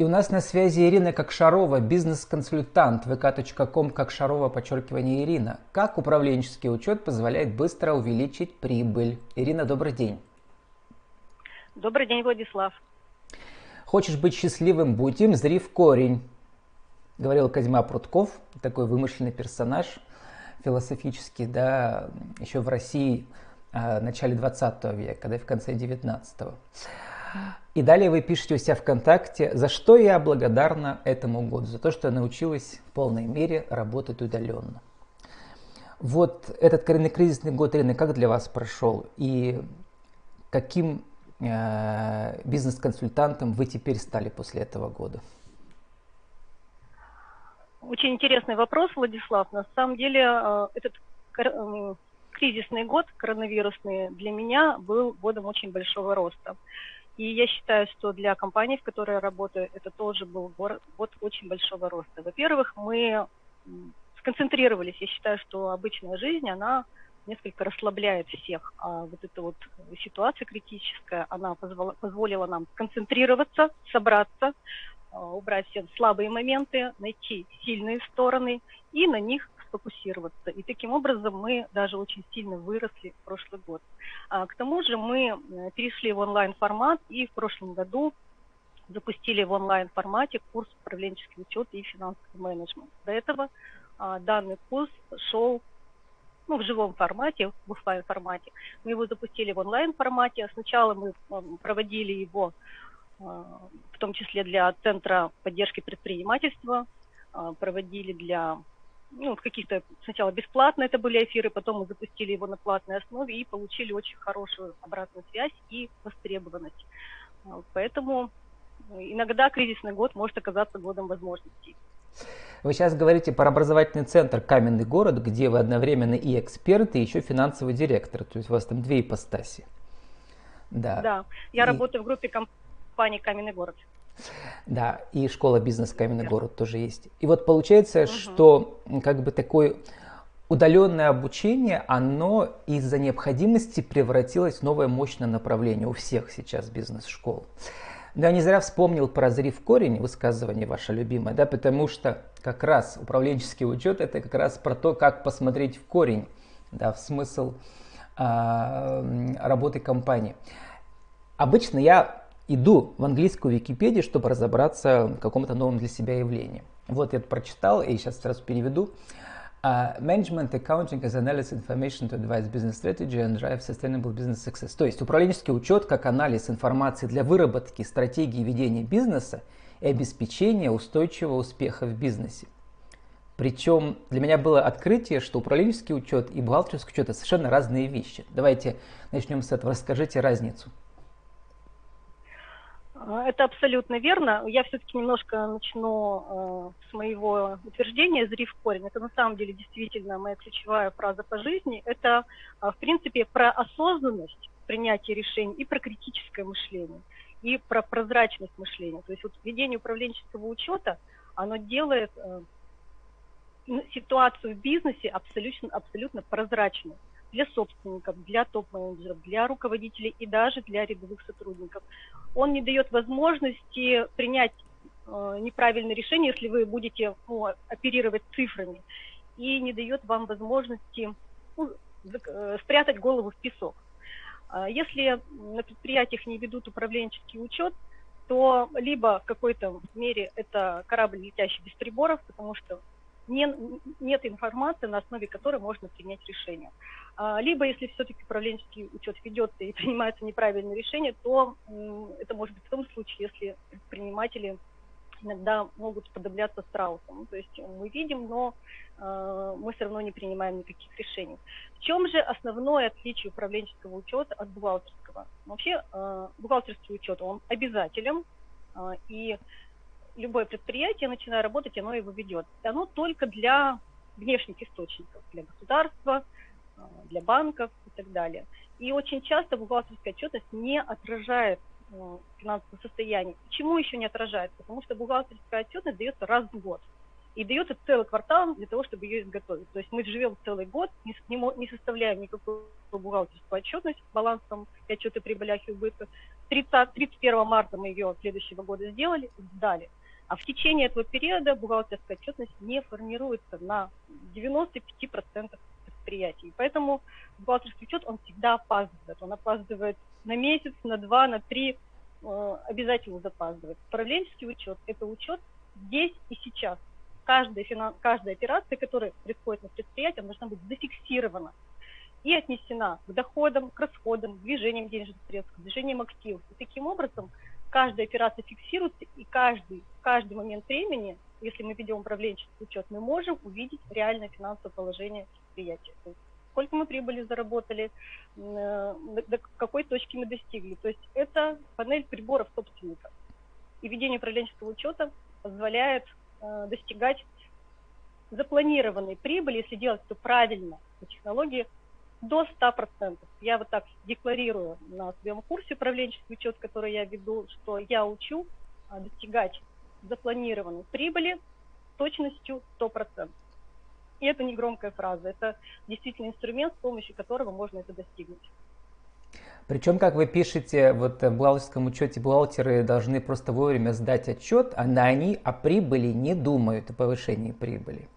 И у нас на связи Ирина Кокшарова, бизнес-консультант vk.com, Кокшарова, подчеркивание Ирина. Как управленческий учет позволяет быстро увеличить прибыль? Ирина, добрый день. Добрый день, Владислав. Хочешь быть счастливым, будь им, зри в корень. Говорил Козьма Прутков, такой вымышленный персонаж философический, да, еще в России в начале 20 века, да и в конце 19 -го. И далее вы пишете у себя ВКонтакте, за что я благодарна этому году, за то, что я научилась в полной мере работать удаленно. Вот этот кризисный год, Ирина, как для вас прошел? И каким э, бизнес-консультантом вы теперь стали после этого года? Очень интересный вопрос, Владислав. На самом деле э, этот э, кризисный год, коронавирусный, для меня был годом очень большого роста. И я считаю, что для компании, в которой я работаю, это тоже был год очень большого роста. Во-первых, мы сконцентрировались. Я считаю, что обычная жизнь, она несколько расслабляет всех. А вот эта вот ситуация критическая, она позвола, позволила нам сконцентрироваться, собраться, а, убрать все слабые моменты, найти сильные стороны и на них сфокусироваться. И таким образом мы даже очень сильно выросли в прошлый год. А, к тому же мы э, перешли в онлайн-формат и в прошлом году запустили в онлайн-формате курс управленческий учет и финансовый менеджмент. До этого а, данный курс шел ну, в живом формате, в офлайн формате. Мы его запустили в онлайн формате. Сначала мы проводили его а, в том числе для Центра поддержки предпринимательства, проводили для ну, каких-то сначала бесплатно это были эфиры, потом мы запустили его на платной основе и получили очень хорошую обратную связь и востребованность. Поэтому иногда кризисный год может оказаться годом возможностей. Вы сейчас говорите про образовательный центр «Каменный город», где вы одновременно и эксперт, и еще финансовый директор. То есть у вас там две ипостаси. Да, да. я и... работаю в группе компании «Каменный город». Да, и школа бизнес Каменный да. город тоже есть. И вот получается, угу. что как бы такое удаленное обучение, оно из-за необходимости превратилось в новое мощное направление у всех сейчас бизнес-школ. Но я не зря вспомнил про «Разрив корень», высказывание ваше любимое, да, потому что как раз управленческий учет – это как раз про то, как посмотреть в корень, да, в смысл а, работы компании. Обычно я иду в английскую Википедию, чтобы разобраться в каком-то новом для себя явлении. Вот я это прочитал и сейчас сразу переведу. Uh, management Accounting as Analysis Information to Advise Business Strategy and Drive Sustainable Business Success. То есть управленческий учет как анализ информации для выработки стратегии ведения бизнеса и обеспечения устойчивого успеха в бизнесе. Причем для меня было открытие, что управленческий учет и бухгалтерский учет это совершенно разные вещи. Давайте начнем с этого. Расскажите разницу. А, это абсолютно верно. Я все-таки немножко начну э, с моего утверждения «зри в корень». Это на самом деле действительно моя ключевая фраза по жизни. Это, э, в принципе, про осознанность принятия решений и про критическое мышление, и про прозрачность мышления. То есть вот ведение управленческого учета, оно делает э, ситуацию в бизнесе абсолютно, абсолютно прозрачной для собственников, для топ-менеджеров, для руководителей и даже для рядовых сотрудников. Он не дает возможности принять э, неправильное решение, если вы будете ну, оперировать цифрами, и не дает вам возможности ну, э, спрятать голову в песок. А если на предприятиях не ведут управленческий учет, то либо в какой-то мере это корабль, летящий без приборов, потому что не, нет информации, на основе которой можно принять решение. А, либо, если все-таки управленческий учет ведется и принимается неправильное решение, то это может быть в том случае, если предприниматели иногда могут подобляться страусам. То есть мы видим, но э, мы все равно не принимаем никаких решений. В чем же основное отличие управленческого учета от бухгалтерского? Вообще э, бухгалтерский учет, он обязателен, э, и любое предприятие, начиная работать, оно его ведет. Оно только для внешних источников, для государства, а, для банков и так далее. И очень часто бухгалтерская отчетность не отражает а, финансовое состояние. Почему еще не отражает? Потому что бухгалтерская отчетность дается раз в год. И дается целый квартал для того, чтобы ее изготовить. То есть мы живем целый год, не, не, составляем никакой по бухгалтерскую отчетность, балансом и отчеты прибылях и убытках. 30, 31 марта мы ее следующего года сделали, сдали. А в течение этого периода бухгалтерская отчетность не формируется на 95% предприятий. Поэтому бухгалтерский учет, он всегда опаздывает. Он опаздывает на месяц, на два, на три, э, обязательно запаздывает. Управленческий учет – это учет здесь и сейчас. Каждая, финанс, каждая операция, которая происходит на предприятии, должна быть зафиксирована и отнесена к доходам, к расходам, к движениям денежных средств, к движениям активов. И таким образом каждая операция фиксируется, и каждый, каждый момент времени, если мы ведем управленческий учет, мы можем увидеть реальное финансовое положение предприятия. То есть сколько мы прибыли заработали, э, до какой точки мы достигли. То есть это панель приборов собственника. И ведение управленческого учета позволяет э, достигать запланированной прибыли, если делать все правильно по технологии, до 100%. Я вот так декларирую на своем курсе управленческий учет, который я веду, что я учу а, достигать запланированной прибыли точностью 100%. И это не громкая фраза, это действительно инструмент, с помощью которого можно это достигнуть. Причем, как вы пишете, вот в бухгалтерском учете бухгалтеры должны просто вовремя сдать отчет, а на они о прибыли не думают, о повышении прибыли.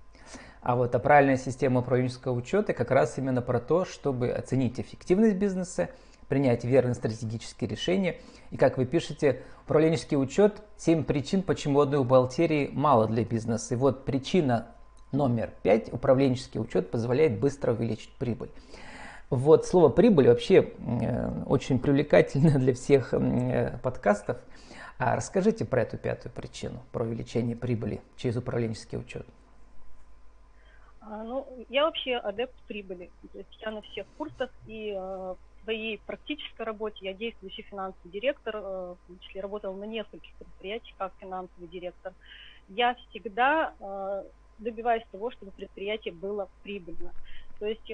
А вот а правильная система управленческого учета как раз именно про то, чтобы оценить эффективность бизнеса, принять верные стратегические решения. И как вы пишете, управленческий учет – 7 причин, почему одной бухгалтерии мало для бизнеса. И вот причина номер 5 – управленческий учет позволяет быстро увеличить прибыль. Вот слово «прибыль» вообще э, очень привлекательно для всех э, подкастов. А расскажите про эту пятую причину, про увеличение прибыли через управленческий учет. А, ну, я вообще адепт прибыли. То есть я на всех курсах и э, в своей практической работе я действующий финансовый директор, э, в том числе работал на нескольких предприятиях как финансовый директор. Я всегда э, добиваюсь того, чтобы предприятие было прибыльно. То есть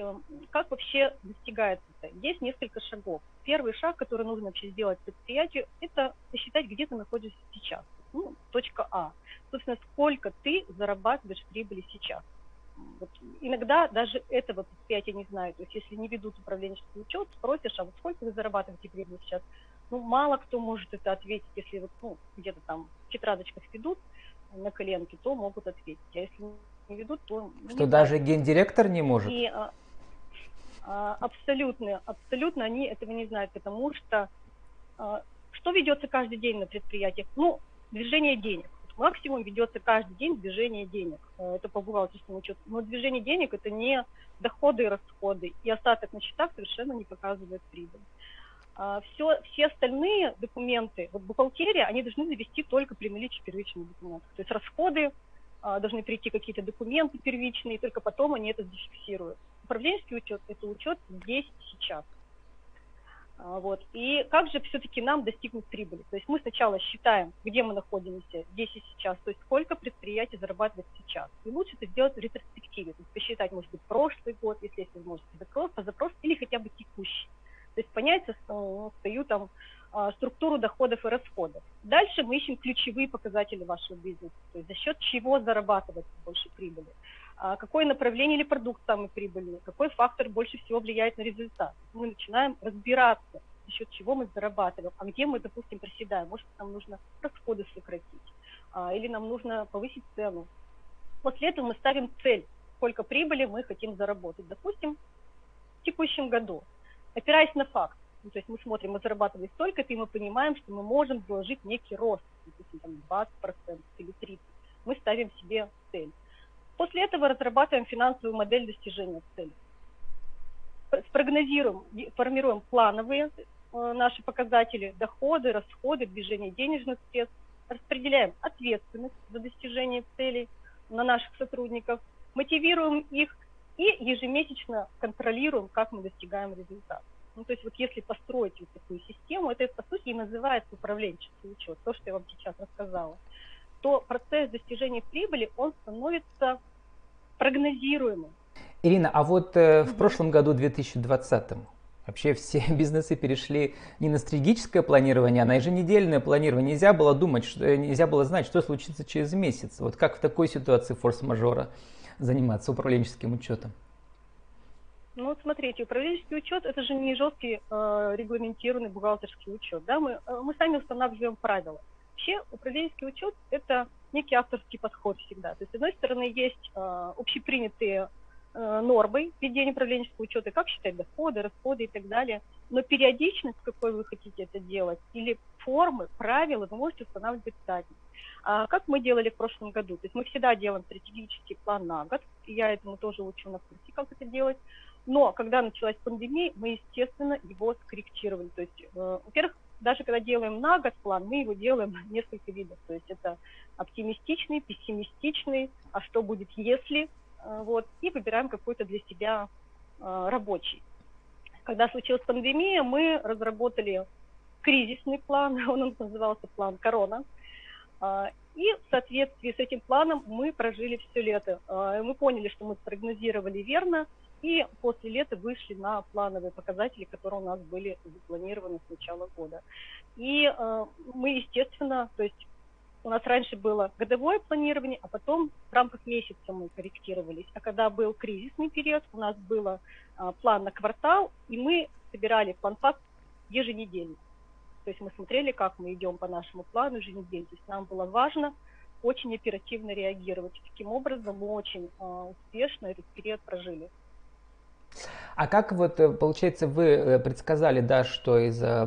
как вообще достигается это? Есть несколько шагов. Первый шаг, который нужно вообще сделать предприятию, это посчитать, где ты находишься сейчас. Ну, точка А. Собственно, сколько ты зарабатываешь прибыли сейчас. Вот иногда даже этого предприятия не знают. То есть если не ведут управленческий учет, спросишь, а вот сколько вы зарабатываете прибыль сейчас? Ну, мало кто может это ответить. Если вот ну, где-то там в тетрадочках ведут на коленке, то могут ответить. А если не ведут, то... Что даже знаю. гендиректор не может? И, а, а, абсолютно, абсолютно они этого не знают, потому что а, что ведется каждый день на предприятиях? Ну, движение денег максимум ведется каждый день движение денег. Э, это по бухгалтерскому учету. Но движение денег это не доходы и расходы. И остаток на счетах совершенно не показывает прибыль. Все, а, все остальные документы, вот бухгалтерия, они должны завести только при наличии первичных документов. То есть расходы, а, должны прийти какие-то документы первичные, и только потом они это зафиксируют. Управленческий учет – это учет здесь сейчас. А, вот. И как же все-таки нам достигнуть прибыли? То есть мы сначала считаем, где мы находимся здесь и сейчас, то есть сколько предприятий зарабатывает сейчас. И лучше это сделать в ретроспективе, то есть посчитать, может быть, прошлый год, если есть возможность, запрос, запрос или хотя бы текущий. То есть понять ну, свою там а, структуру доходов и расходов. Дальше мы ищем ключевые показатели вашего бизнеса, то есть за счет чего зарабатывать больше прибыли. А какое направление или продукт самый прибыльный, какой фактор больше всего влияет на результат. Мы начинаем разбираться, за счет чего мы зарабатываем, а где мы, допустим, проседаем. Может, нам нужно расходы сократить, а, или нам нужно повысить цену. После этого мы ставим цель, сколько прибыли мы хотим заработать. Допустим, в текущем году, опираясь на факт. Ну, то есть мы смотрим, мы зарабатывали столько-то, и мы понимаем, что мы можем заложить некий рост, допустим, там 20% или 30%. Мы ставим себе цель. После этого разрабатываем финансовую модель достижения цели. Спрогнозируем, формируем плановые э, наши показатели, доходы, расходы, движение денежных средств, распределяем ответственность за достижение целей на наших сотрудников, мотивируем их и ежемесячно контролируем, как мы достигаем результата. Ну, то есть вот если построить вот такую систему, это по сути и называется управленческий учет, то, что я вам сейчас рассказала, то процесс достижения прибыли, он становится прогнозируемым. Ирина, а вот э, в прошлом году, 2020, вообще все бизнесы перешли не на стратегическое планирование, а на еженедельное планирование. Нельзя было думать, что, э, нельзя было знать, что случится через месяц. Вот как в такой ситуации форс-мажора заниматься управленческим учетом? Ну, смотрите, управленческий учет – это же не жесткий э, регламентированный бухгалтерский учет. Да? Мы, э, мы сами устанавливаем правила. Вообще, управленческий учет – это некий авторский подход всегда. То есть, с одной стороны, есть э, общепринятые э, нормы ведения управленческого учета, как считать доходы, расходы и так далее. Но периодичность, какой вы хотите это делать, или формы, правила вы можете устанавливать сами. А как мы делали в прошлом году? То есть мы всегда делаем стратегический план на год. Я этому тоже учу на курсе, как это делать. Но когда началась пандемия, мы, естественно, его скорректировали. То есть, э, во-первых, даже когда делаем на год план, мы его делаем несколько видов. То есть это оптимистичный, пессимистичный, а что будет если, э, вот, и выбираем какой-то для себя э, рабочий. Когда случилась пандемия, мы разработали кризисный план, он назывался план «Корона», а, и в соответствии с этим планом мы прожили все лето. Мы поняли, что мы спрогнозировали верно, и после лета вышли на плановые показатели, которые у нас были запланированы с начала года. И э, мы, естественно, то есть у нас раньше было годовое планирование, а потом в рамках месяца мы корректировались. А когда был кризисный период, у нас был э, план на квартал, и мы собирали план-факт еженедельно. То есть мы смотрели, как мы идем по нашему плану еженедельно. То есть нам было важно очень оперативно реагировать. Таким образом мы очень э, успешно этот период прожили. А как вот, э, получается, вы э, предсказали, да, что из-за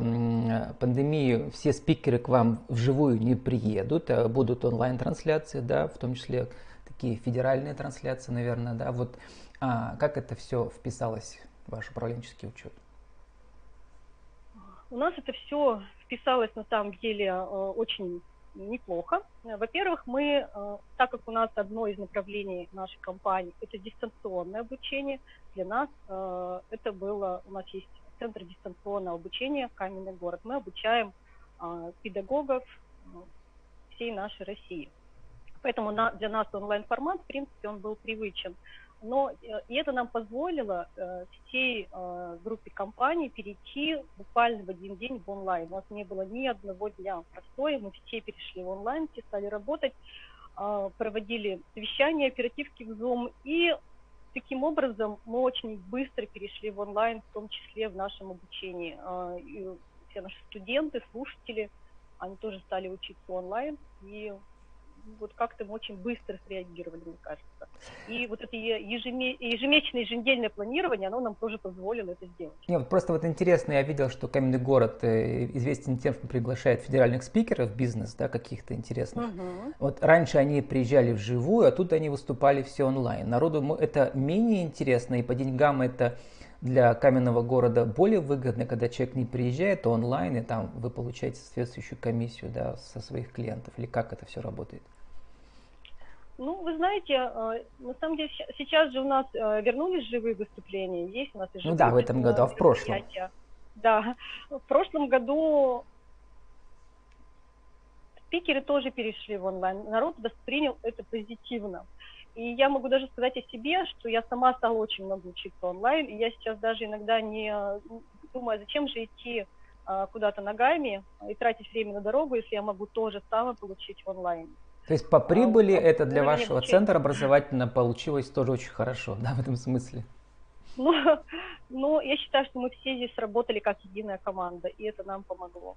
пандемии все спикеры к вам вживую не приедут, а будут онлайн-трансляции, да, в том числе такие федеральные трансляции, наверное, да, вот а, как это все вписалось в ваш управленческий учет? У нас это все вписалось на самом деле э, очень неплохо. Во-первых, мы, э, так как у нас одно из направлений нашей компании – это дистанционное обучение, для нас э, это было, у нас есть Центр дистанционного обучения «Каменный город». Мы обучаем э, педагогов всей нашей России. Поэтому для нас онлайн-формат, в принципе, он был привычен. Но и это нам позволило всей группе компаний перейти буквально в один день в онлайн. У нас не было ни одного дня простоя, мы все перешли в онлайн, все стали работать, проводили совещания, оперативки в Zoom, и таким образом мы очень быстро перешли в онлайн, в том числе в нашем обучении. И все наши студенты, слушатели, они тоже стали учиться онлайн, и вот как-то мы очень быстро среагировали, мне кажется. И вот это ежемесячное, еженедельное планирование, оно нам тоже позволило это сделать. Нет, вот просто вот интересно, я видел, что Каменный город э, известен тем, что приглашает федеральных спикеров бизнес, да, каких-то интересных. Угу. Вот раньше они приезжали вживую, а тут они выступали все онлайн. Народу это менее интересно, и по деньгам это для каменного города более выгодно, когда человек не приезжает, а онлайн, и там вы получаете соответствующую комиссию да, со своих клиентов, или как это все работает? Ну, вы знаете, э, на самом деле сейчас же у нас э, вернулись живые выступления, есть у нас и живые Ну да, в этом году, а в прошлом? Да, в прошлом году спикеры тоже перешли в онлайн. Народ воспринял это позитивно. И я могу даже сказать о себе, что я сама стала очень много учиться онлайн, и я сейчас даже иногда не думаю, зачем же идти куда-то ногами и тратить время на дорогу, если я могу то же самое получить в онлайне. То есть по прибыли а, это для вашего центра образовательно получилось тоже очень хорошо, да, в этом смысле? Ну, ну, я считаю, что мы все здесь работали как единая команда, и это нам помогло.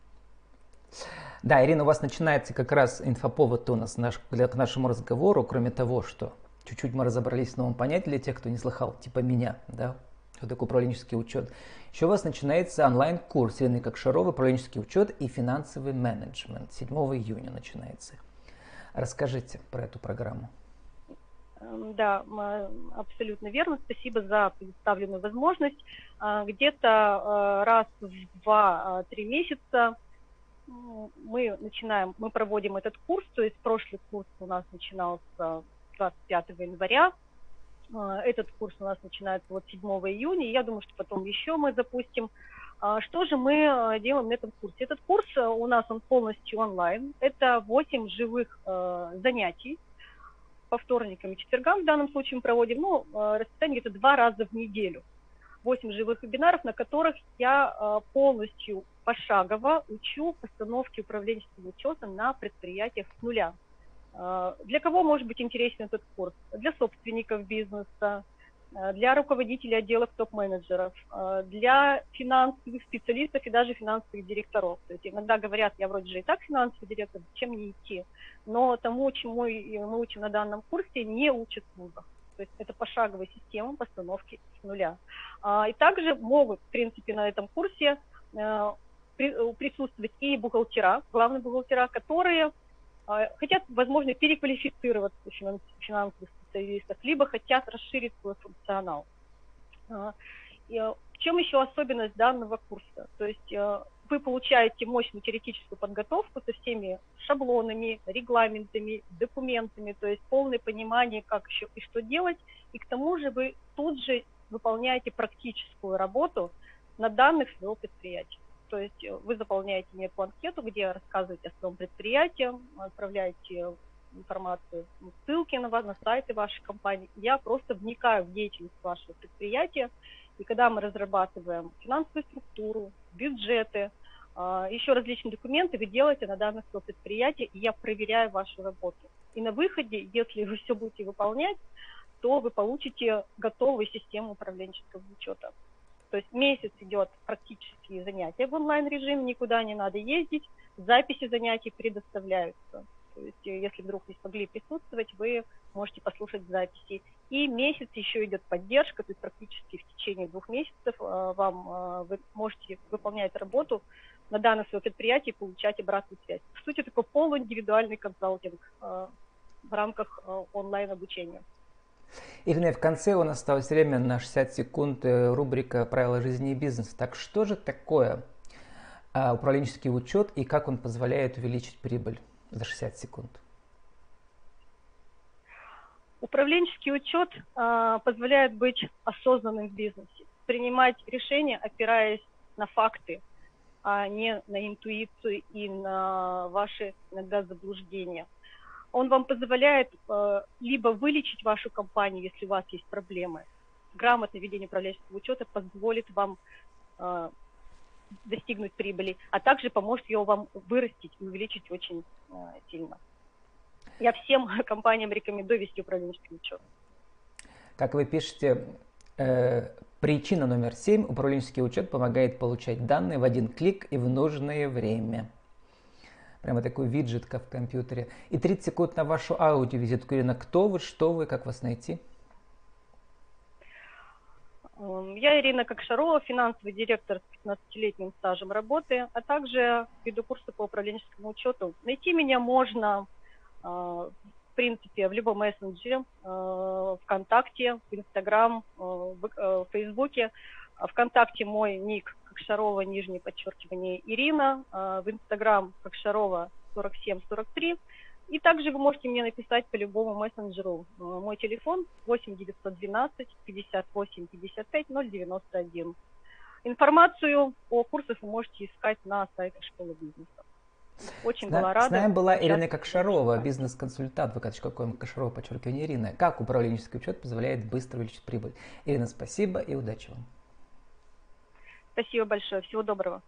Да, Ирина, у вас начинается как раз инфоповод у нас наш, к нашему разговору, кроме того, что чуть-чуть мы разобрались в новом понятии для тех, кто не слыхал, типа меня, да, что такое управленческий учет. Еще у вас начинается онлайн-курс Ирины Кокшарова «Управленческий учет и финансовый менеджмент». 7 июня начинается. Расскажите про эту программу. Эм, да, абсолютно верно. Спасибо за предоставленную возможность. А, где-то э, раз в два-три месяца мы начинаем, мы проводим этот курс, то есть прошлый курс у нас начинался 25 января, а, этот курс у нас начинается вот 7 июня, и я думаю, что потом еще мы запустим а что же мы э, делаем на этом курсе? Этот курс э, у нас он полностью онлайн. Это 8 живых э, занятий по вторникам и четвергам в данном случае мы проводим, ну, э, расписание где-то два раза в неделю. 8 живых вебинаров, на которых я полностью пошагово учу постановке управленческого учета на предприятиях с нуля. Для кого может быть интересен этот курс? Для собственников бизнеса, для руководителей отделов топ-менеджеров, э, для финансовых специалистов и даже финансовых директоров. То есть иногда говорят, я вроде же и так финансовый директор, зачем мне идти? Но тому, чему мы учим на данном курсе, не учат в вузах. То есть это пошаговая система постановки с нуля. А, и также могут, в принципе, на этом курсе присутствовать и бухгалтера, главные бухгалтера, которые хотят, возможно, переквалифицироваться финансовых специалистов, либо хотят расширить свой функционал. А, а, в чем еще особенность данного курса? То есть вы получаете мощную теоретическую подготовку со всеми шаблонами, регламентами, документами, то есть полное понимание, как еще и что делать, и к тому же вы тут же выполняете практическую работу на данных своего предприятия. То есть э, вы заполняете некую анкету, где рассказываете о своем предприятии, отправляете информацию, ну, ссылки на, вас, на сайты вашей компании. Я просто вникаю в деятельность вашего предприятия. И когда мы разрабатываем финансовую структуру, бюджеты, а, еще различные документы, вы делаете на данных своего предприятия, и я проверяю вашу работу. И на выходе, если вы все будете выполнять, то вы получите готовую систему управленческого учета. То есть месяц идет практические занятия в онлайн-режиме, никуда не надо ездить, записи занятий предоставляются. То есть э, если вдруг не смогли присутствовать, вы можете послушать записи. И месяц еще идет поддержка, то есть практически в течение двух месяцев э, вам э, вы можете выполнять работу на данное свое предприятие и получать обратную связь. В сути, такой полуиндивидуальный консалтинг в рамках онлайн-обучения. Ирина, в конце у нас осталось время на 60 секунд э, рубрика «Правила жизни и бизнеса». Так что же такое а, управленческий учет и как он позволяет увеличить прибыль за 60 секунд? Управленческий учет а, позволяет быть осознанным в бизнесе, принимать решения, опираясь на факты, а не на интуицию и на ваши иногда заблуждения – он вам позволяет э, либо вылечить вашу компанию, если у вас есть проблемы. Грамотное ведение управленческого учета позволит вам э, достигнуть прибыли, а также поможет ее вам вырастить и увеличить очень э, сильно. Я всем компаниям рекомендую вести управленческий учет. Как вы пишете, э, причина номер семь. Управленческий учет помогает получать данные в один клик и в нужное время прямо такой виджетка в компьютере. И 30 секунд на вашу аудиовизитку. Ирина, кто вы, что вы, как вас найти? Эм, я Ирина Кокшарова, финансовый директор с 15-летним стажем работы, а также веду курсы по управленческому учету. Найти меня можно, э, в принципе, в любом мессенджере, э, ВКонтакте, в Инстаграм, э, в Фейсбуке. ВКонтакте мой ник Кокшарова, нижнее подчеркивание, Ирина, а, в Инстаграм Кокшарова 4743. И также вы можете мне написать по любому мессенджеру. А, мой телефон 8 912 58 55 091. Информацию о курсах вы можете искать на сайте школы бизнеса. Очень была рада. С нами была Ирина Кокшарова, бизнес-консультант vk.com, Кокшарова, подчеркивание Ирина. Как управленческий учет позволяет быстро увеличить прибыль. Ирина, спасибо и удачи вам. Спасибо большое. Всего доброго.